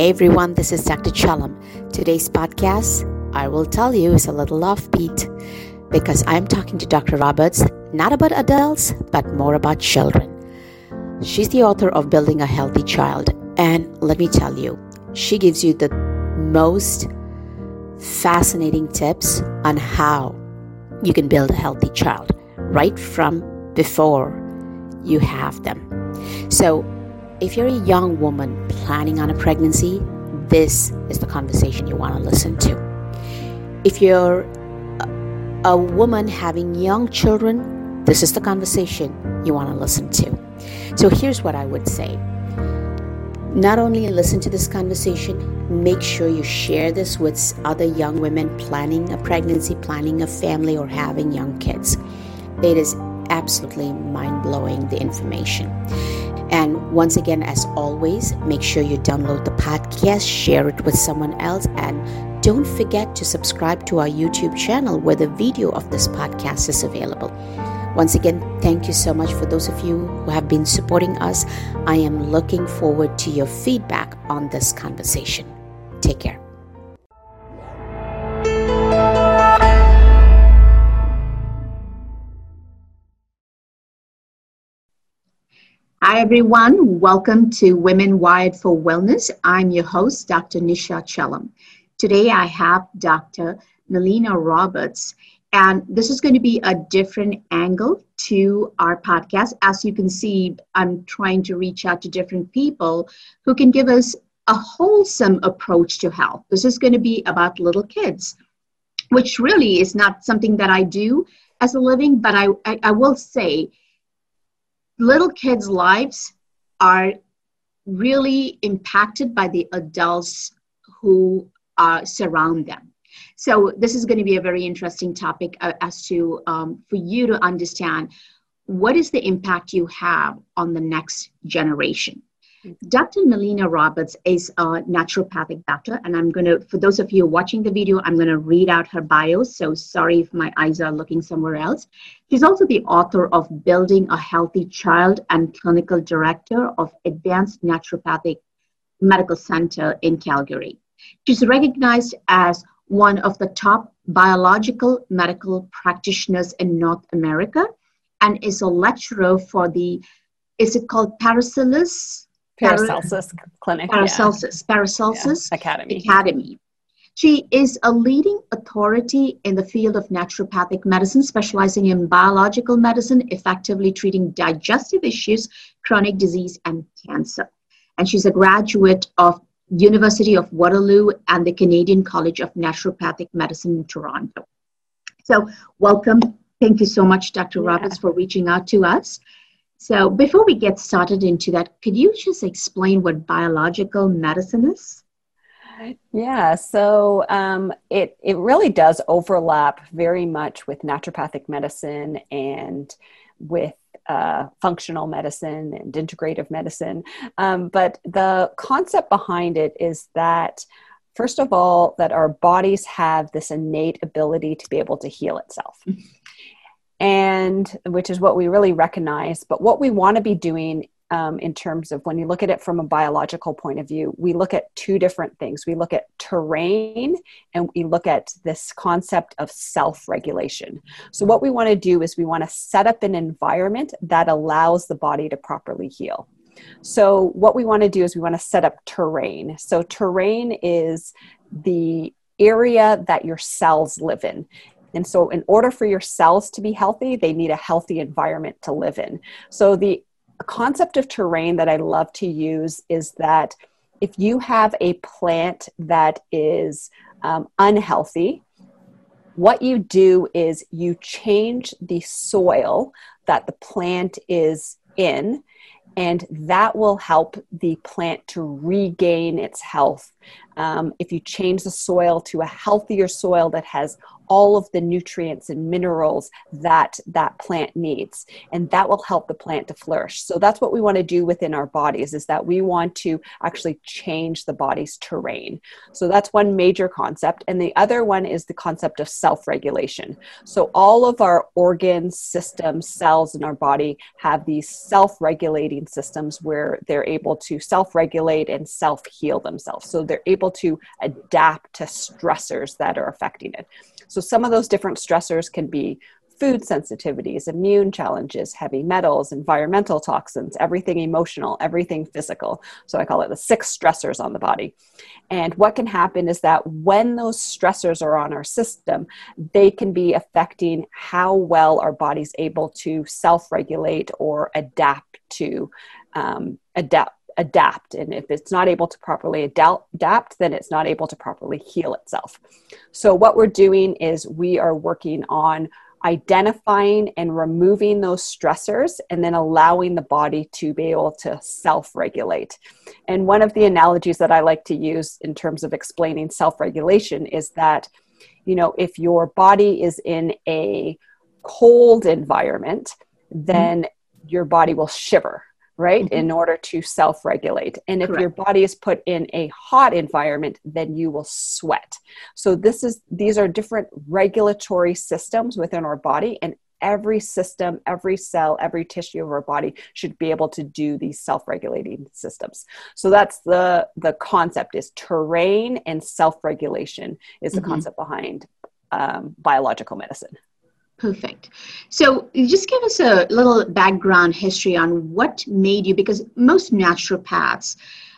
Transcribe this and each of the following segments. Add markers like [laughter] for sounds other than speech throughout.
Hey everyone, this is Dr. Chalam. Today's podcast, I will tell you, is a little offbeat because I'm talking to Dr. Roberts not about adults, but more about children. She's the author of Building a Healthy Child, and let me tell you, she gives you the most fascinating tips on how you can build a healthy child right from before you have them. So, if you're a young woman planning on a pregnancy, this is the conversation you want to listen to. If you're a woman having young children, this is the conversation you want to listen to. So here's what I would say. Not only listen to this conversation, make sure you share this with other young women planning a pregnancy, planning a family, or having young kids. It is absolutely mind blowing, the information. And once again, as always, make sure you download the podcast, share it with someone else, and don't forget to subscribe to our YouTube channel where the video of this podcast is available. Once again, thank you so much for those of you who have been supporting us. I am looking forward to your feedback on this conversation. Take care. Hi, everyone. Welcome to Women Wired for Wellness. I'm your host, Dr. Nisha Chalam. Today, I have Dr. Melina Roberts, and this is going to be a different angle to our podcast. As you can see, I'm trying to reach out to different people who can give us a wholesome approach to health. This is going to be about little kids, which really is not something that I do as a living, but I, I, I will say, little kids' lives are really impacted by the adults who uh, surround them. So this is going to be a very interesting topic uh, as to um, for you to understand what is the impact you have on the next generation. Dr. Melina Roberts is a naturopathic doctor, and I'm going to, for those of you watching the video, I'm going to read out her bio. So sorry if my eyes are looking somewhere else. She's also the author of Building a Healthy Child and clinical director of Advanced Naturopathic Medical Center in Calgary. She's recognized as one of the top biological medical practitioners in North America and is a lecturer for the, is it called Paracelsus? Paracelsus Clinic. Paracelsus. Yeah. Paracelsus yeah. Academy. Academy. She is a leading authority in the field of naturopathic medicine, specializing in biological medicine, effectively treating digestive issues, chronic disease, and cancer. And she's a graduate of University of Waterloo and the Canadian College of Naturopathic Medicine in Toronto. So, welcome. Thank you so much, Dr. Yeah. Roberts, for reaching out to us. So, before we get started into that, could you just explain what biological medicine is? Yeah, so um, it it really does overlap very much with naturopathic medicine and with uh, functional medicine and integrative medicine. Um, but the concept behind it is that, first of all, that our bodies have this innate ability to be able to heal itself. And which is what we really recognize. But what we want to be doing um, in terms of when you look at it from a biological point of view, we look at two different things. We look at terrain and we look at this concept of self regulation. So, what we want to do is we want to set up an environment that allows the body to properly heal. So, what we want to do is we want to set up terrain. So, terrain is the area that your cells live in. And so, in order for your cells to be healthy, they need a healthy environment to live in. So, the concept of terrain that I love to use is that if you have a plant that is um, unhealthy, what you do is you change the soil that the plant is in, and that will help the plant to regain its health um, if you change the soil to a healthier soil that has all of the nutrients and minerals that that plant needs and that will help the plant to flourish. So that's what we want to do within our bodies is that we want to actually change the body's terrain. So that's one major concept and the other one is the concept of self-regulation. So all of our organs systems cells in our body have these self-regulating systems where they're able to self-regulate and self-heal themselves. So they're able to adapt to stressors that are affecting it so some of those different stressors can be food sensitivities, immune challenges, heavy metals, environmental toxins, everything emotional, everything physical. So I call it the six stressors on the body. And what can happen is that when those stressors are on our system, they can be affecting how well our body's able to self regulate or adapt to um, adapt adapt. And if it's not able to properly adapt, then it's not able to properly heal itself. So, what we're doing is we are working on identifying and removing those stressors and then allowing the body to be able to self regulate. And one of the analogies that I like to use in terms of explaining self regulation is that, you know, if your body is in a cold environment, then mm-hmm. your body will shiver right mm-hmm. in order to self-regulate and if Correct. your body is put in a hot environment then you will sweat so this is these are different regulatory systems within our body and every system every cell every tissue of our body should be able to do these self-regulating systems so that's the the concept is terrain and self-regulation is the mm-hmm. concept behind um, biological medicine Perfect. So, just give us a little background history on what made you, because most naturopaths,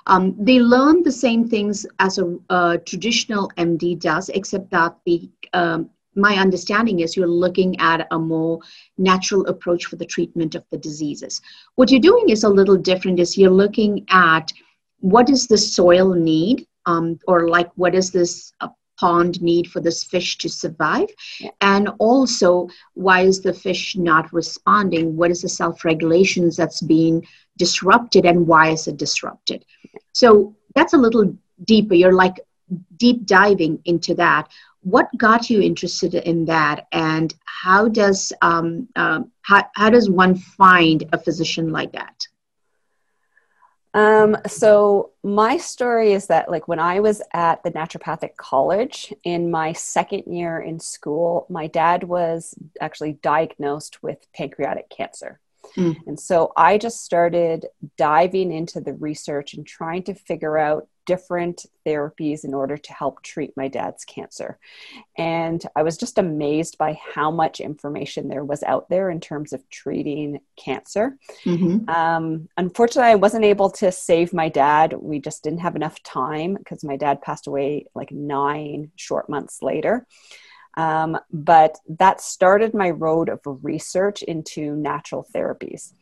um, they learn the same things as a, a traditional MD does, except that the um, my understanding is you're looking at a more natural approach for the treatment of the diseases. What you're doing is a little different. Is you're looking at what does the soil need, um, or like what is this uh, pond need for this fish to survive? Yeah. And also, why is the fish not responding? What is the self regulations that's being disrupted and why is it disrupted? So that's a little deeper. You're like deep diving into that. What got you interested in that, and how does um, um, how, how does one find a physician like that? Um, so my story is that like when I was at the naturopathic college in my second year in school, my dad was actually diagnosed with pancreatic cancer. Mm. And so I just started diving into the research and trying to figure out different therapies in order to help treat my dad's cancer. And I was just amazed by how much information there was out there in terms of treating cancer. Mm-hmm. Um, unfortunately, I wasn't able to save my dad. We just didn't have enough time because my dad passed away like nine short months later. Um, but that started my road of research into natural therapies.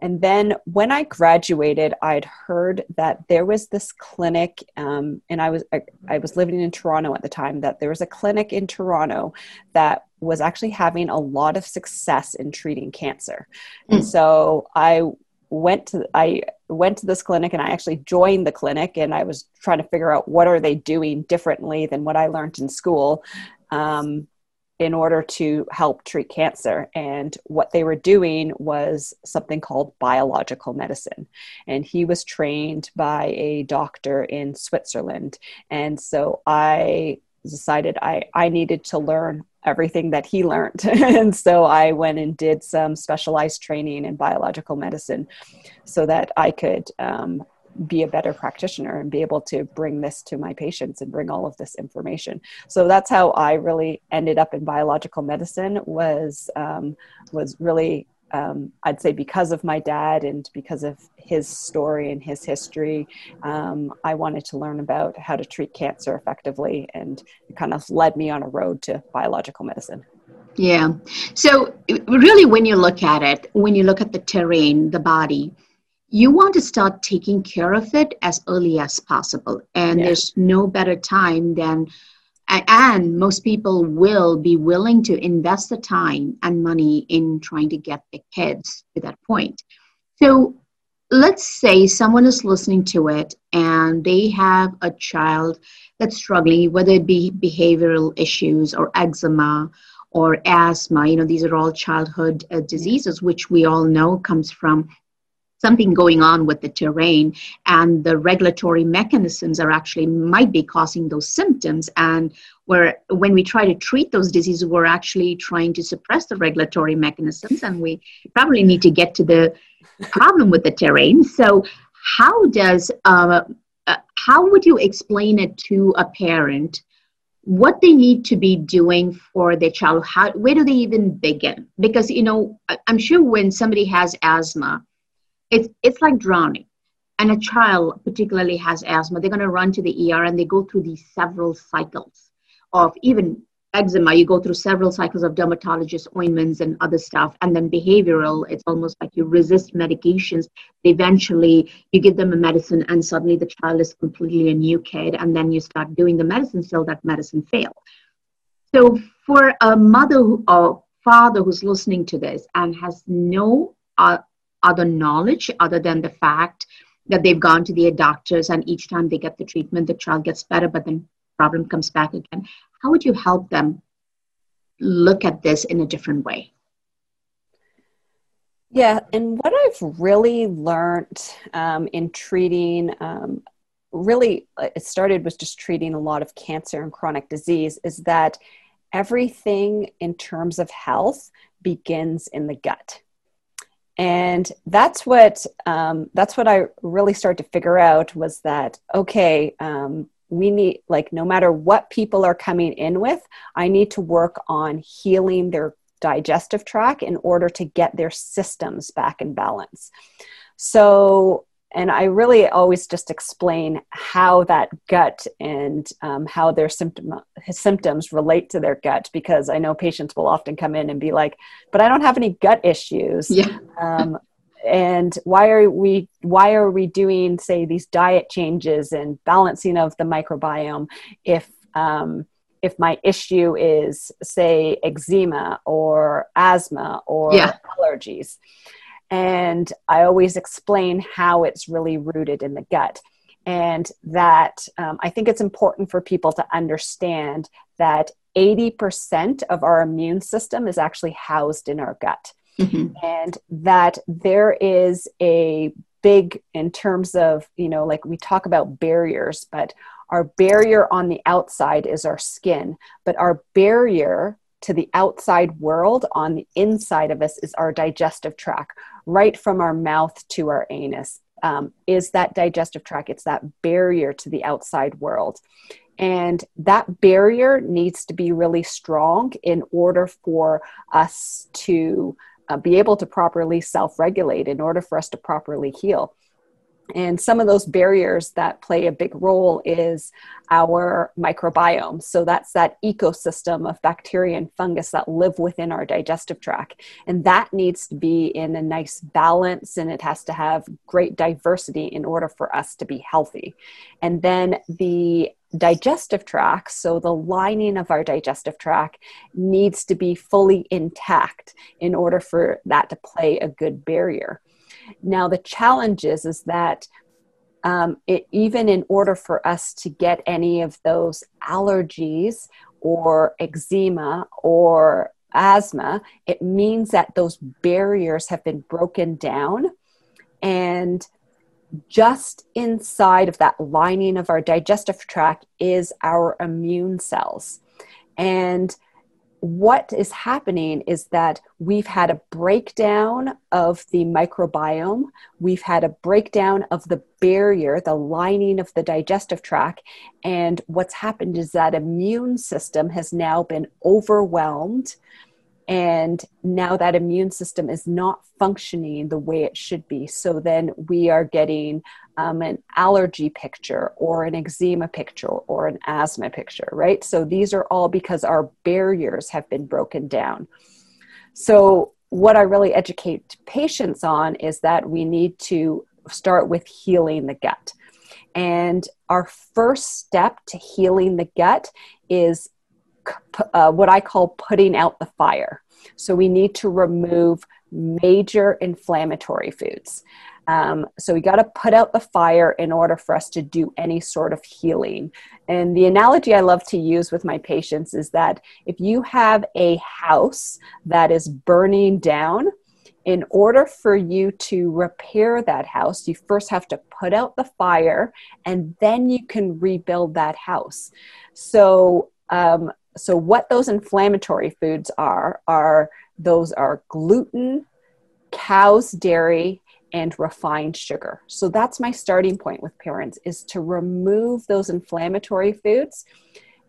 And then when I graduated, I'd heard that there was this clinic, um, and I was I, I, was living in Toronto at the time. That there was a clinic in Toronto that was actually having a lot of success in treating cancer, mm. and so I went to I went to this clinic and I actually joined the clinic, and I was trying to figure out what are they doing differently than what I learned in school. Um, in order to help treat cancer. And what they were doing was something called biological medicine. And he was trained by a doctor in Switzerland. And so I decided I, I needed to learn everything that he learned. [laughs] and so I went and did some specialized training in biological medicine so that I could um, be a better practitioner and be able to bring this to my patients and bring all of this information so that's how i really ended up in biological medicine was um, was really um, I'd say because of my dad and because of his story and his history, um, I wanted to learn about how to treat cancer effectively, and it kind of led me on a road to biological medicine. Yeah. So, really, when you look at it, when you look at the terrain, the body, you want to start taking care of it as early as possible. And yeah. there's no better time than, and most people will be willing to invest the time and money in trying to get the kids to that point. So, let's say someone is listening to it and they have a child that's struggling, whether it be behavioral issues or eczema or asthma. You know, these are all childhood uh, diseases, which we all know comes from something going on with the terrain and the regulatory mechanisms are actually might be causing those symptoms. And where when we try to treat those diseases we're actually trying to suppress the regulatory mechanisms and we probably need to get to the problem with the terrain. So how does uh, uh, how would you explain it to a parent what they need to be doing for their child? How where do they even begin? Because you know i'm sure when somebody has asthma it's it's like drowning. And a child particularly has asthma they're going to run to the er and they go through these several cycles of even eczema. You go through several cycles of dermatologist ointments and other stuff and then behavioral it's almost like you resist medications. Eventually you give them a medicine and suddenly the child is completely a new kid and then you start doing the medicine till that medicine fails so for a mother or father who's listening to this and has no uh, other knowledge other than the fact that they've gone to their doctors and each time they get the treatment the child gets better but then problem comes back again. How would you help them look at this in a different way? Yeah and what i've really learned um, in treating um, really uh, it started with just treating a lot of cancer and chronic disease is that everything in terms of health begins in the gut and that's what um, that's what i really started to figure out was that okay um, we need like no matter what people are coming in with i need to work on healing their digestive tract in order to get their systems back in balance. So and I really always just explain how that gut and um, how their symptom symptoms relate to their gut because I know patients will often come in and be like, "But I don't have any gut issues." Yeah. Um, and why are we why are we doing say these diet changes and balancing of the microbiome if um, if my issue is say eczema or asthma or yeah. allergies and I always explain how it's really rooted in the gut. And that um, I think it's important for people to understand that 80% of our immune system is actually housed in our gut. Mm-hmm. And that there is a big, in terms of, you know, like we talk about barriers, but our barrier on the outside is our skin, but our barrier to the outside world on the inside of us is our digestive tract right from our mouth to our anus um, is that digestive tract. It's that barrier to the outside world. And that barrier needs to be really strong in order for us to uh, be able to properly self regulate, in order for us to properly heal. And some of those barriers that play a big role is our microbiome. So that's that ecosystem of bacteria and fungus that live within our digestive tract. And that needs to be in a nice balance and it has to have great diversity in order for us to be healthy. And then the digestive tract, so the lining of our digestive tract, needs to be fully intact in order for that to play a good barrier. Now, the challenge is, is that um, it, even in order for us to get any of those allergies or eczema or asthma, it means that those barriers have been broken down. And just inside of that lining of our digestive tract is our immune cells. And what is happening is that we've had a breakdown of the microbiome, we've had a breakdown of the barrier, the lining of the digestive tract, and what's happened is that immune system has now been overwhelmed. And now that immune system is not functioning the way it should be. So then we are getting um, an allergy picture or an eczema picture or an asthma picture right so these are all because our barriers have been broken down so what i really educate patients on is that we need to start with healing the gut and our first step to healing the gut is uh, what I call putting out the fire. So we need to remove major inflammatory foods. Um, so we got to put out the fire in order for us to do any sort of healing. And the analogy I love to use with my patients is that if you have a house that is burning down, in order for you to repair that house, you first have to put out the fire and then you can rebuild that house. So, um, so what those inflammatory foods are, are those are gluten, cow's dairy, and refined sugar. So that's my starting point with parents is to remove those inflammatory foods.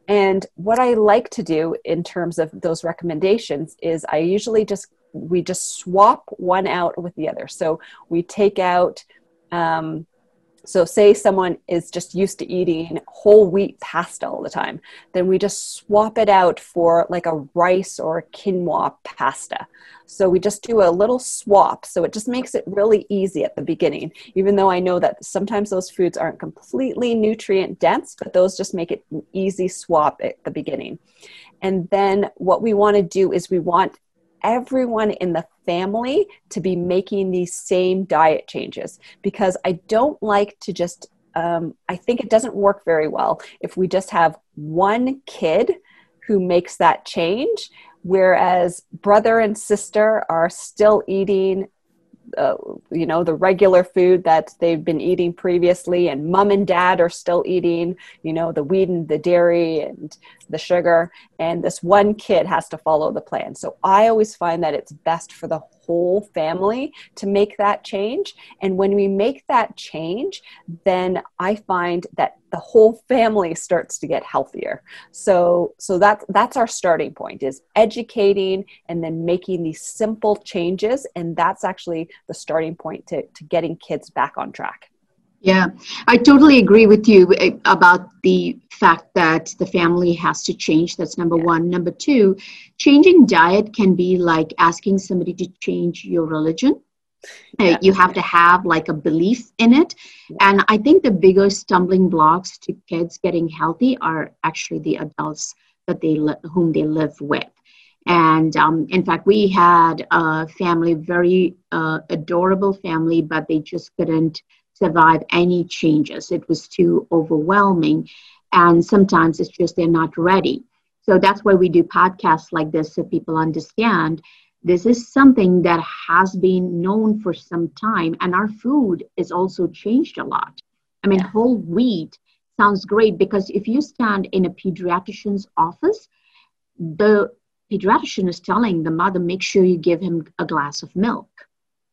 And what I like to do in terms of those recommendations is I usually just we just swap one out with the other. So we take out, um, so say someone is just used to eating whole wheat pasta all the time, then we just swap it out for like a rice or quinoa pasta. So we just do a little swap. So it just makes it really easy at the beginning, even though I know that sometimes those foods aren't completely nutrient dense, but those just make it an easy swap at the beginning. And then what we want to do is we want everyone in the family to be making these same diet changes. Because I don't like to just, um, I think it doesn't work very well if we just have one kid who makes that change, whereas brother and sister are still eating uh, you know the regular food that they've been eating previously and mom and dad are still eating you know the wheat and the dairy and the sugar. And this one kid has to follow the plan. So i always find that it's best for the whole family to make that change. And when we make that change then i find that the whole family starts to get healthier. So so that that's our starting point is educating and then making these simple changes. And that's actually the starting point to, to getting kids back on track yeah, I totally agree with you eh, about the fact that the family has to change. That's number yeah. one. Number two, changing diet can be like asking somebody to change your religion. Eh, yeah. You have to have like a belief in it. Yeah. And I think the biggest stumbling blocks to kids getting healthy are actually the adults that they li- whom they live with. And um, in fact, we had a family, very uh, adorable family, but they just couldn't survive any changes. It was too overwhelming. And sometimes it's just they're not ready. So that's why we do podcasts like this so people understand this is something that has been known for some time. And our food is also changed a lot. I mean, whole wheat sounds great because if you stand in a pediatrician's office, the pediatrician is telling the mother, make sure you give him a glass of milk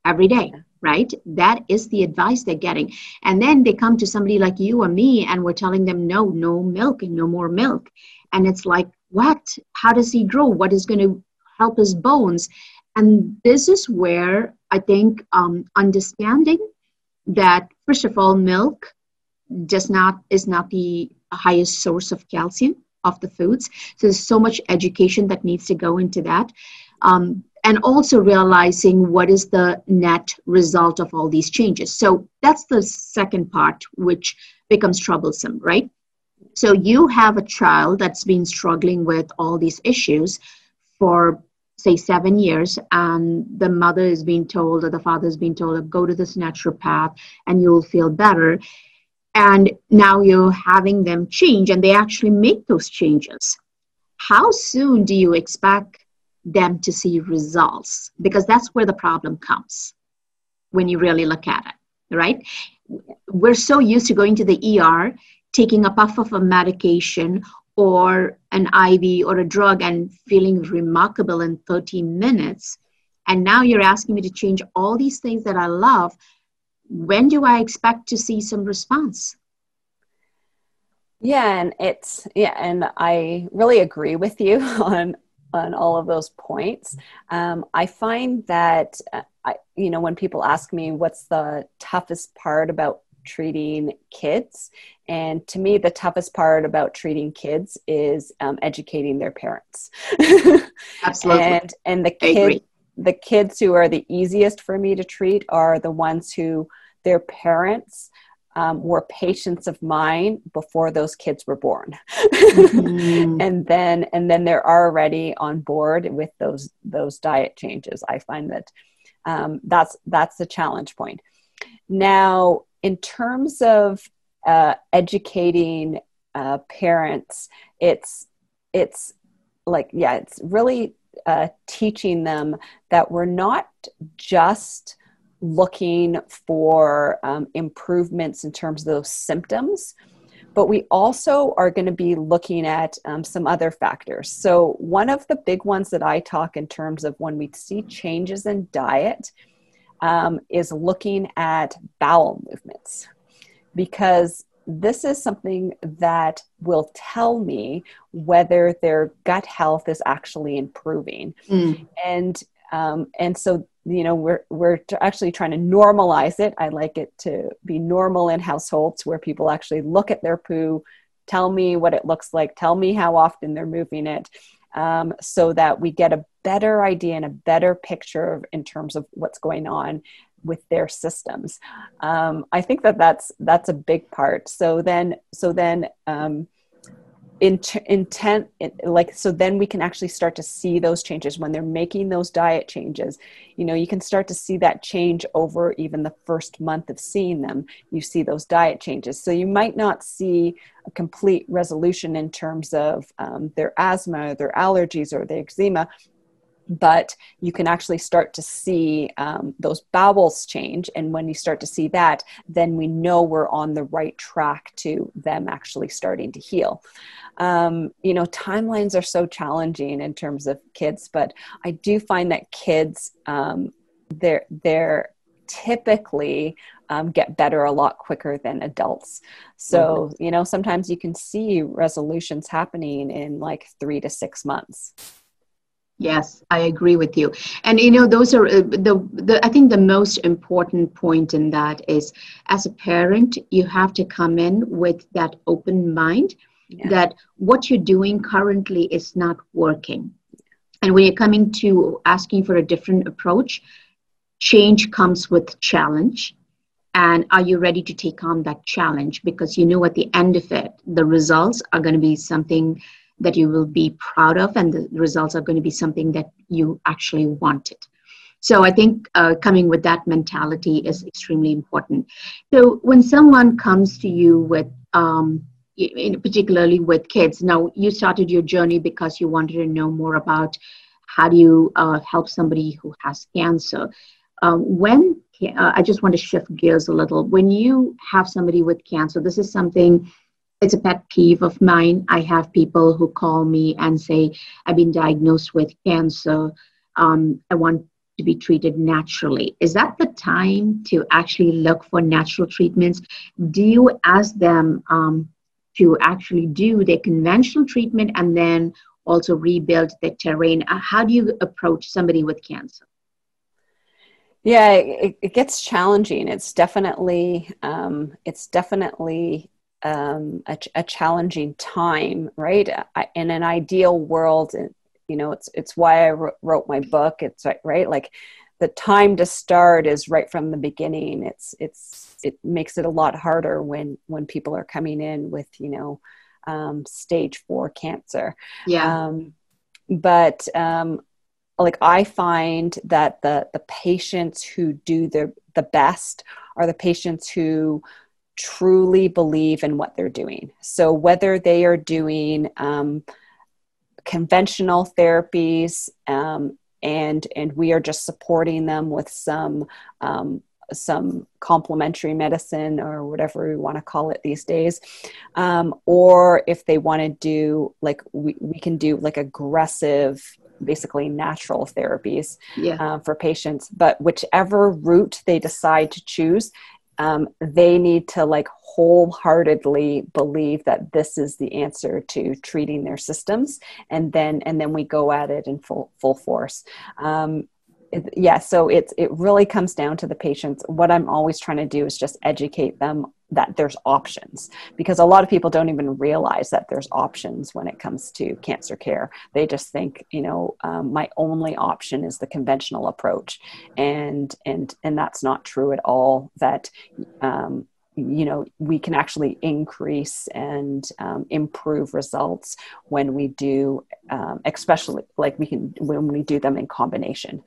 every day right? That is the advice they're getting. And then they come to somebody like you or me and we're telling them, no, no milk and no more milk. And it's like, what? How does he grow? What is going to help his bones? And this is where I think um, understanding that, first of all, milk does not is not the highest source of calcium of the foods. So there's so much education that needs to go into that. Um, and also realizing what is the net result of all these changes. So that's the second part, which becomes troublesome, right? So you have a child that's been struggling with all these issues for say seven years and the mother is being told or the father is being told go to this naturopath and you'll feel better and now you're having them change and they actually make those changes how soon do you expect them to see results because that's where the problem comes when you really look at it, right? We're so used to going to the ER, taking a puff of a medication or an IV or a drug and feeling remarkable in 13 minutes. And now you're asking me to change all these things that I love. When do I expect to see some response? Yeah, and it's yeah, and I really agree with you [laughs] on on all of those points. Um, I find that, uh, I, you know, when people ask me what's the toughest part about treating kids, and to me, the toughest part about treating kids is um, educating their parents. [laughs] Absolutely. and and the kids, the kids who are the easiest for me to treat are the ones who their parents um, were patients of mine before those kids were born. Mm-hmm. [laughs] and then and then they're already on board with those those diet changes. I find that um, that's that's the challenge point. Now, in terms of uh, educating uh, parents, it's it's like yeah, it's really uh, teaching them that we're not just looking for um, improvements in terms of those symptoms but we also are going to be looking at um, some other factors. So, one of the big ones that I talk in terms of when we see changes in diet um, is looking at bowel movements because this is something that will tell me whether their gut health is actually improving. Mm. And um, and so you know we're we're actually trying to normalize it. I like it to be normal in households where people actually look at their poo tell me what it looks like tell me how often they're moving it um, so that we get a better idea and a better picture of, in terms of what's going on with their systems. Um, i think that that's that's a big part. So then so then um, intent like so then we can actually start to see those changes. When they're making those diet changes you know you can start to see that change over even the first month of seeing them. You see those diet changes. So you might not see a complete resolution in terms of um, their asthma their allergies or their eczema but you can actually start to see um, those bowels change. And when you start to see that, then we know we're on the right track to them actually starting to heal. Um, you know, timelines are so challenging in terms of kids, but I do find that kids, um, they're, they're typically um, get better a lot quicker than adults. So, mm-hmm. you know, sometimes you can see resolutions happening in like three to six months. Yes, I agree with you. And you know, those are uh, the, the I think the most important point in that is as a parent, you have to come in with that open mind yeah. that what you're doing currently is not working. And when you're coming to asking for a different approach, change comes with challenge. And are you ready to take on that challenge? Because you know at the end of it, the results are going to be something that you will be proud of, and the results are going to be something that you actually wanted. So I think uh, coming with that mentality is extremely important. So when someone comes to you with, um, in, particularly with kids, now you started your journey because you wanted to know more about how do you uh, help somebody who has cancer. Um, when uh, I just want to shift gears a little. When you have somebody with cancer, this is something it's a pet peeve of mine. I have people who call me and say, I've been diagnosed with cancer. Um, I want to be treated naturally. Is that the time to actually look for natural treatments? Do you ask them um, to actually do the conventional treatment and then also rebuild the terrain? Uh, how do you approach somebody with cancer? Yeah, it, it gets challenging. It's definitely, um, it's definitely um, a, a, challenging time, right? I, in an ideal world, you know, it's it's why I wrote my book. It's right, like the time to start is right from the beginning. It's it's it makes it a lot harder when when people are coming in with you know um, stage four cancer. Yeah. Um, but um, like I find that the the patients who do the the best are the patients who truly believe in what they're doing. So, whether they are doing um, conventional therapies um, and and we are just supporting them with some um, some complementary medicine or whatever we want to call it these days um, or if they want to do like we, we can do like aggressive basically natural therapies yeah. uh, for patients but whichever route they decide to choose um, they need to like wholeheartedly believe that this is the answer to treating their systems and then and then we go at it in full full force. Um, yeah so it's it really comes down to the patients. What i'm always trying to do is just educate them that there's options because a lot of people don't even realize that there's options when it comes to cancer care. They just think you know um, my only option is the conventional approach. And and and that's not true at all that um, you know we can actually increase and um, improve results when we do um, especially like we can when we do them in combination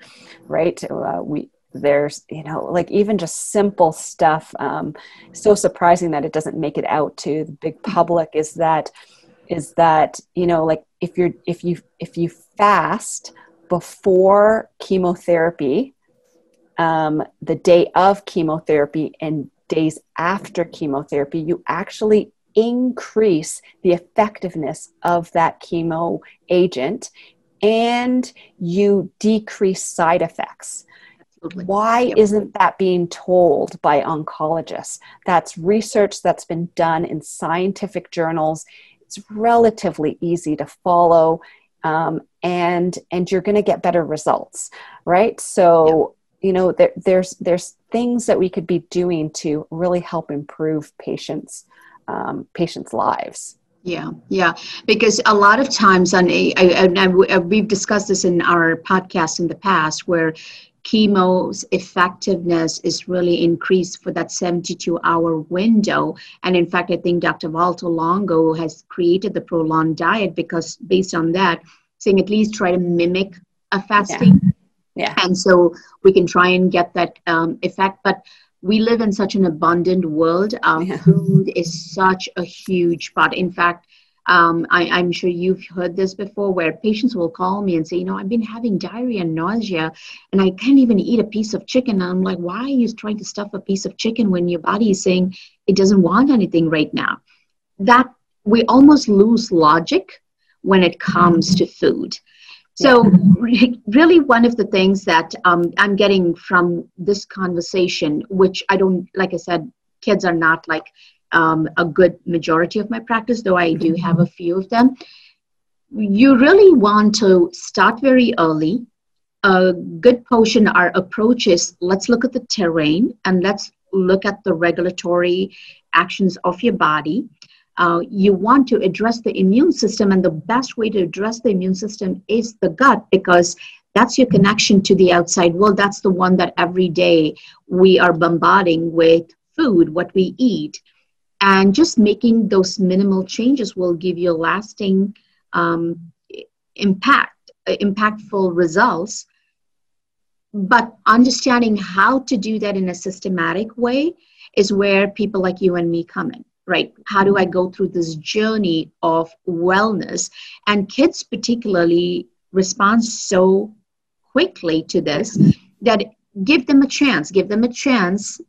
right? Uh, we there's you know like even just simple stuff um, so surprising that it doesn't make it out to the big public is that is that you know like if you're if you if you fast before chemotherapy um, the day of chemotherapy and days after chemotherapy you actually increase the effectiveness of that chemo agent and you decrease side effects Absolutely. Why yep. isn't that being told by oncologists? That's research that's been done in scientific journals. It's relatively easy to follow, um, and and you're going to get better results, right? So yep. you know there, there's there's things that we could be doing to really help improve patients um, patients' lives. Yeah, yeah, because a lot of times, on a, and we've discussed this in our podcast in the past, where chemo's effectiveness is really increased for that 72 hour window. And in fact, I think Dr. Valter Longo has created the ProLon diet because based on that, saying at least try to mimic a fasting. Yeah. Yeah. And so we can try and get that um, effect. But we live in such an abundant world. Um, yeah. Food is such a huge part. In fact, um, I, am sure you've heard this before where patients will call me and say, you know, I've been having diarrhea and nausea and I can't even eat a piece of chicken. And I'm like, why are you trying to stuff a piece of chicken when your body is saying it doesn't want anything right now? That we almost lose logic when it comes to food. So, [laughs] really, one of the things that um, I'm getting from this conversation, which I don't, like I said, kids are not like um, a good majority of my practice, though I do have a few of them. You really want to start very early. A good portion, our approach is let's look at the terrain and let's look at the regulatory actions of your body. Uh, you want to address the immune system, and the best way to address the immune system is the gut because that's your connection to the outside world. That's the one that every day we are bombarding with food, what we eat. And just making those minimal changes will give you lasting um, impact impactful results. But understanding how to do that in a systematic way is where people like you and me come in right? How do i go through this journey of wellness? And kids particularly respond so quickly to this that give them a chance give them a chance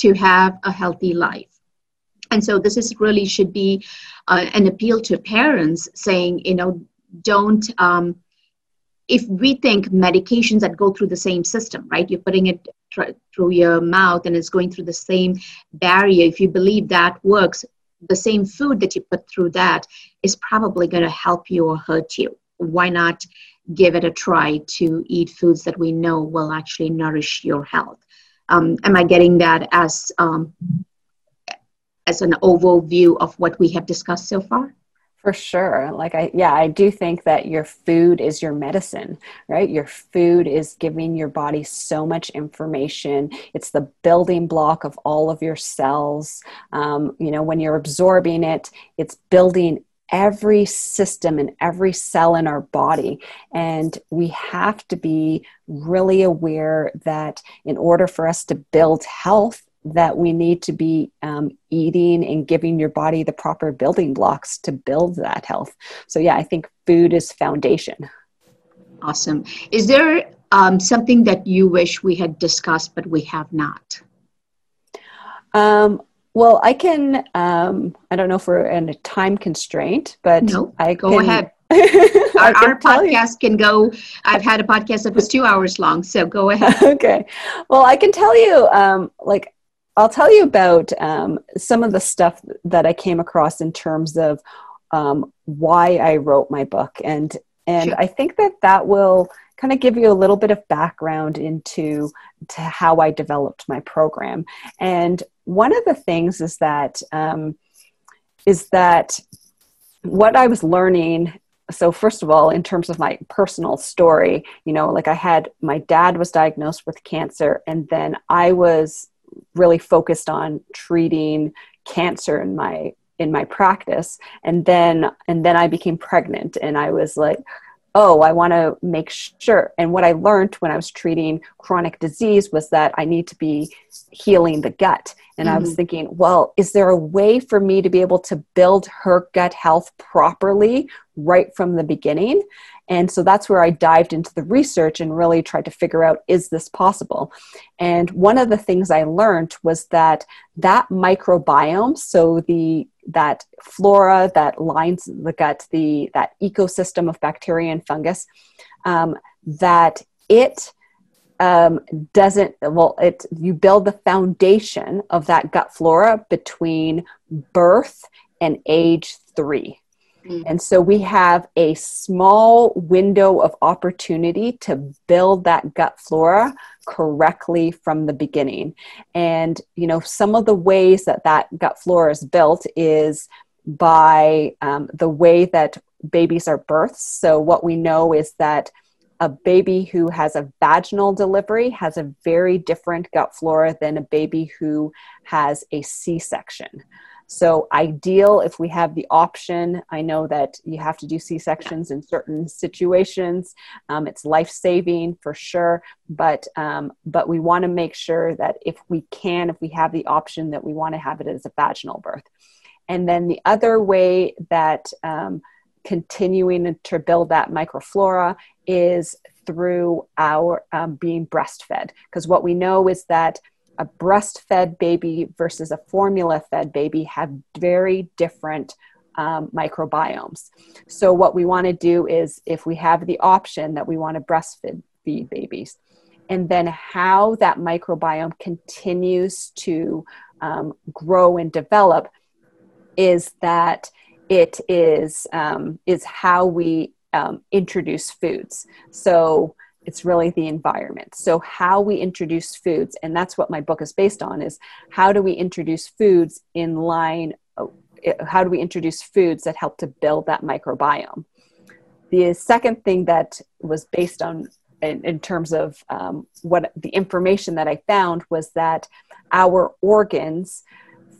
to have a healthy life. And so this is really should be uh, an appeal to parents saying, you know, don't, um, if we think medications that go through the same system, right? You're putting it tr- through your mouth and it's going through the same barrier. If you believe that works, the same food that you put through that is probably going to help you or hurt you. Why not give it a try to eat foods that we know will actually nourish your health? Um, am I getting that as um, as an overview of what we have discussed so far? For sure. Like I yeah, I do think that your food is your medicine, right? Your food is giving your body so much information. It's the building block of all of your cells. Um, you know, when you're absorbing it, it's building every system and every cell in our body. And we have to be really aware that in order for us to build health that we need to be um, eating and giving your body the proper building blocks to build that health. So, yeah, I think food is foundation. Awesome. Is there um, something that you wish we had discussed but we have not? Um, well, I can. Um, I don't know if we're in a time constraint, but no, I go can, ahead. [laughs] our, our podcast can go i've had a podcast that was two hours long so go ahead [laughs] okay well i can tell you um, like I'll tell you about um, some of the stuff that I came across in terms of um, why I wrote my book, and and. I think that that will kind of give you a little bit of background into to how I developed my program. And one of the things is that um, is that what I was learning so first of all in terms of my personal story you know like i had my dad was diagnosed with cancer and then i was really focused on treating cancer in my in my practice and then and then i became pregnant and i was like oh, I want to make sure. And what I learned when I was treating chronic disease was that I need to be healing the gut. And mm-hmm. I was mm-hmm. thinking, well, is there a way for me to be able to build her gut health properly right from the beginning? And so that's where I dived into the research and really tried to figure out is this possible? And one of the things I learned was that that microbiome, so the that flora that lines the gut, the that ecosystem of bacteria and fungus, um, that it um, doesn't well it you build the foundation of that gut flora between birth and age three And so we have a small window of opportunity to build that gut flora correctly from the beginning. And, you know, some of the ways that that gut flora is built is by um, the way that babies are birthed. So, what we know is that a baby who has a vaginal delivery has a very different gut flora than a baby who has a C section. So, ideal if we have the option. I know that you have to do C sections in certain situations. Um, it's life saving for sure, but um, but we want to make sure that if we can, if we have the option, that we want to have it as a vaginal birth. And then the other way that um, continuing to build that microflora is through our um, being breastfed, because what we know is that a breastfed baby versus a formula fed baby have very different um, microbiomes. So, what we want to do is if we have the option that we want to breastfeed feed babies, and then how that microbiome continues to um, grow and develop is that it is um, is how we um, introduce foods. So it's really the environment. So how we introduce foods and that's what my book is based on is how do we introduce foods in line uh, how do we introduce foods that help to build that microbiome? The second thing that was based on in, in terms of um, what the information that i found was that our organs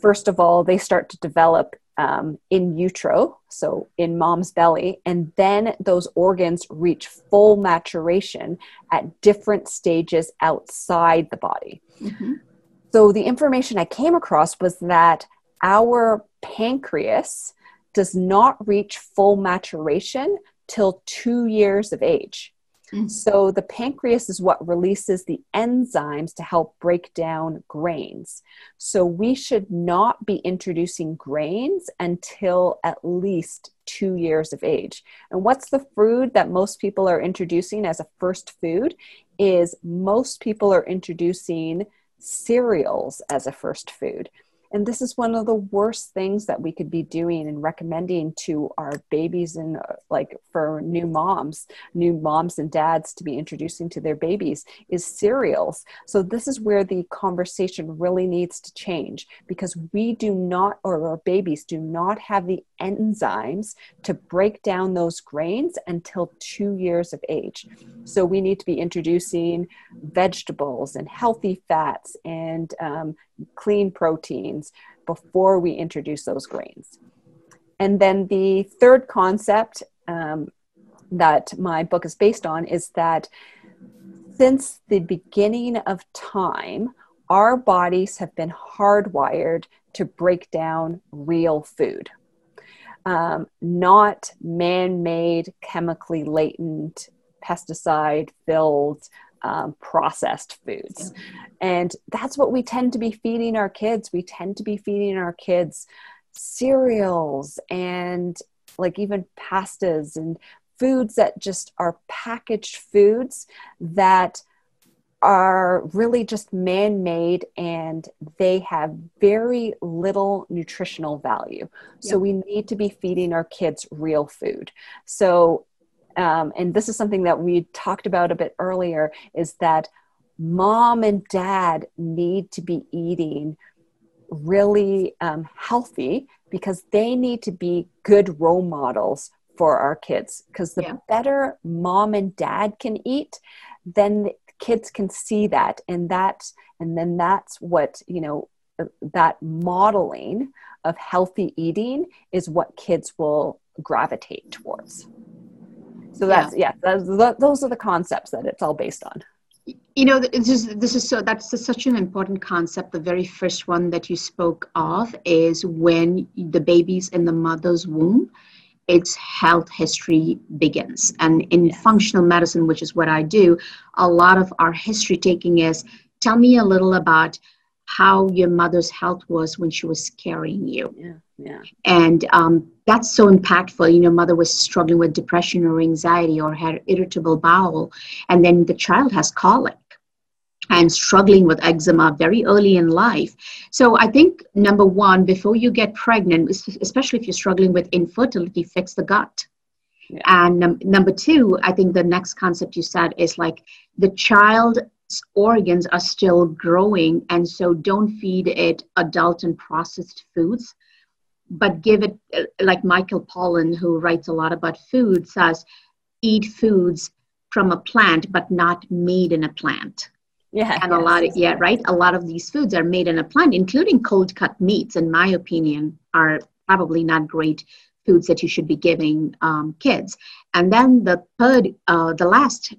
first of all they start to develop um, in utero, so in mom's belly, and then those organs reach full maturation at different stages outside the body. Mm-hmm. So the information I came across was that our pancreas does not reach full maturation till two years of age. Mm-hmm. So the pancreas is what releases the enzymes to help break down grains. So we should not be introducing grains until at least two years of age. And what's the food that most people are introducing as a first food? Is most people are introducing cereals as a first food. And this is one of the worst things that we could be doing and recommending to our babies and uh, like for new moms, new moms and dads to be introducing to their babies is cereals. So this is where the conversation really needs to change because we do not, or our babies do not have the enzymes to break down those grains until two years of age. So we need to be introducing vegetables and healthy fats and um, clean proteins before we introduce those grains. And then the third concept um, that my book is based on is that since the beginning of time, our bodies have been hardwired to break down real food, um, not man made, chemically latent, pesticide filled um, processed foods. And that's what we tend to be feeding our kids. We tend to be feeding our kids cereals and like even pastas and foods that just are packaged foods that are really just man made and they have very little nutritional value. So we need to be feeding our kids real food. So um, and this is something that we talked about a bit earlier, is that mom and dad need to be eating really um, healthy because they need to be good role models for our kids. Because the yeah. better mom and dad can eat, then kids can see that, and that, and then that's what you know. Uh, that modeling of healthy eating is what kids will gravitate towards. So that's yeah, yeah that's, those are the concepts that it's all based on. You know this is this is so that's such an important concept. The very first one that you spoke of is when the baby's in the mother's womb its health history begins. And in yes. functional medicine which is what i do a lot of our history taking is tell me a little about how your mother's health was when she was carrying you. Yeah yeah and um, that's so impactful you know mother was struggling with depression or anxiety or had irritable bowel and then the child has colic and struggling with eczema very early in life. So I think number one, before you get pregnant, especially if you're struggling with infertility, fix the gut. Yeah. And um, number two, I think the next concept you said is like the child's organs are still growing, and so don't feed it adult and processed foods, but give it, uh, like Michael Pollan, who writes a lot about food, says, eat foods from a plant, but not made in a plant. Yeah. And yes, a lot of, yeah, right? A lot of these foods are made in a plant, including cold cut meats, in my opinion, are probably not great foods that you should be giving um, kids. And then the third, uh, the last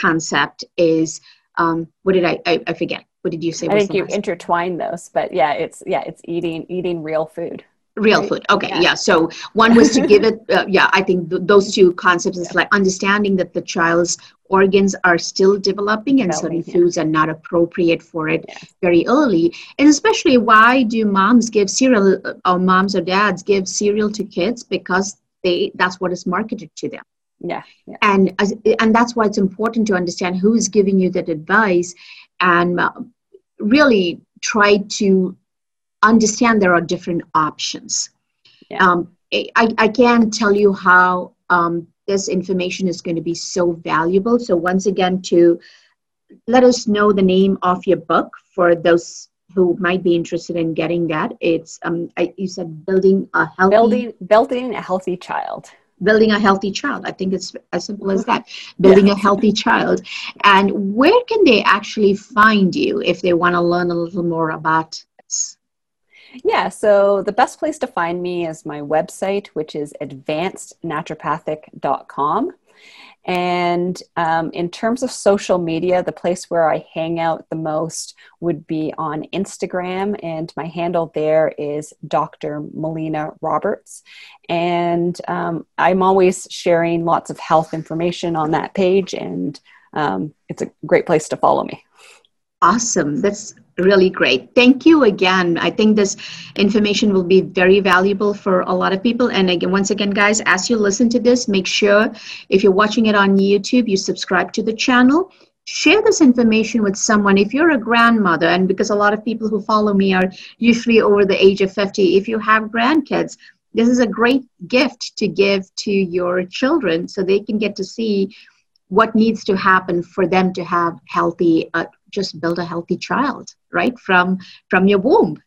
concept is um, what did I, I, I forget? What did you say? I think you intertwine those, but yeah, it's yeah, it's eating eating real food real right? food okay yeah. yeah. so one was to [laughs] give it uh, yeah i think th- those two concepts is like understanding that the child's organs are still developing and certain yeah. foods are not appropriate for it yeah. very early and especially why do moms give cereal uh, or moms or dads give cereal to kids because they that's what is marketed to them yeah, yeah. and and that's why it's important to understand who is giving you that advice and uh, really try to understand there are different options. Yeah. Um, I, I can't tell you how um, this information is going to be so valuable. So, once again, to let us know the name of your book for those who might be interested in getting that. It's um, I, you said building a healthy building building a healthy child. Building a healthy child. I think it's as simple as that. Building yeah. a healthy child. And where can they actually find you if they want to learn a little more about? Yeah, so the best place to find me is my website, which is advancednaturopathic.com. And um, in terms of social media, the place where I hang out the most would be on Instagram, and my handle there is Dr. Melina Roberts. And um, I'm always sharing lots of health information on that page, and um, it's a great place to follow me. Awesome. That's really great. Thank you again. I think this information will be very valuable for a lot of people. And again, once again, guys, as you listen to this, make sure if you're watching it on YouTube, you subscribe to the channel. Share this information with someone. If you're a grandmother, and because a lot of people who follow me are usually over the age of 50, if you have grandkids, this is a great gift to give to your children so they can get to see what needs to happen for them to have healthy uh, just build a healthy child right from from your womb.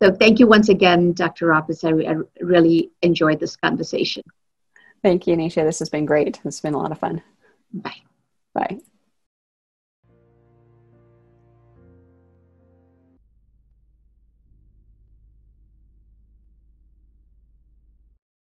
So thank you once again dr roberts. I, I really enjoyed this conversation. Thank you nisha this has been great. It's been a lot of fun. Bye. Bye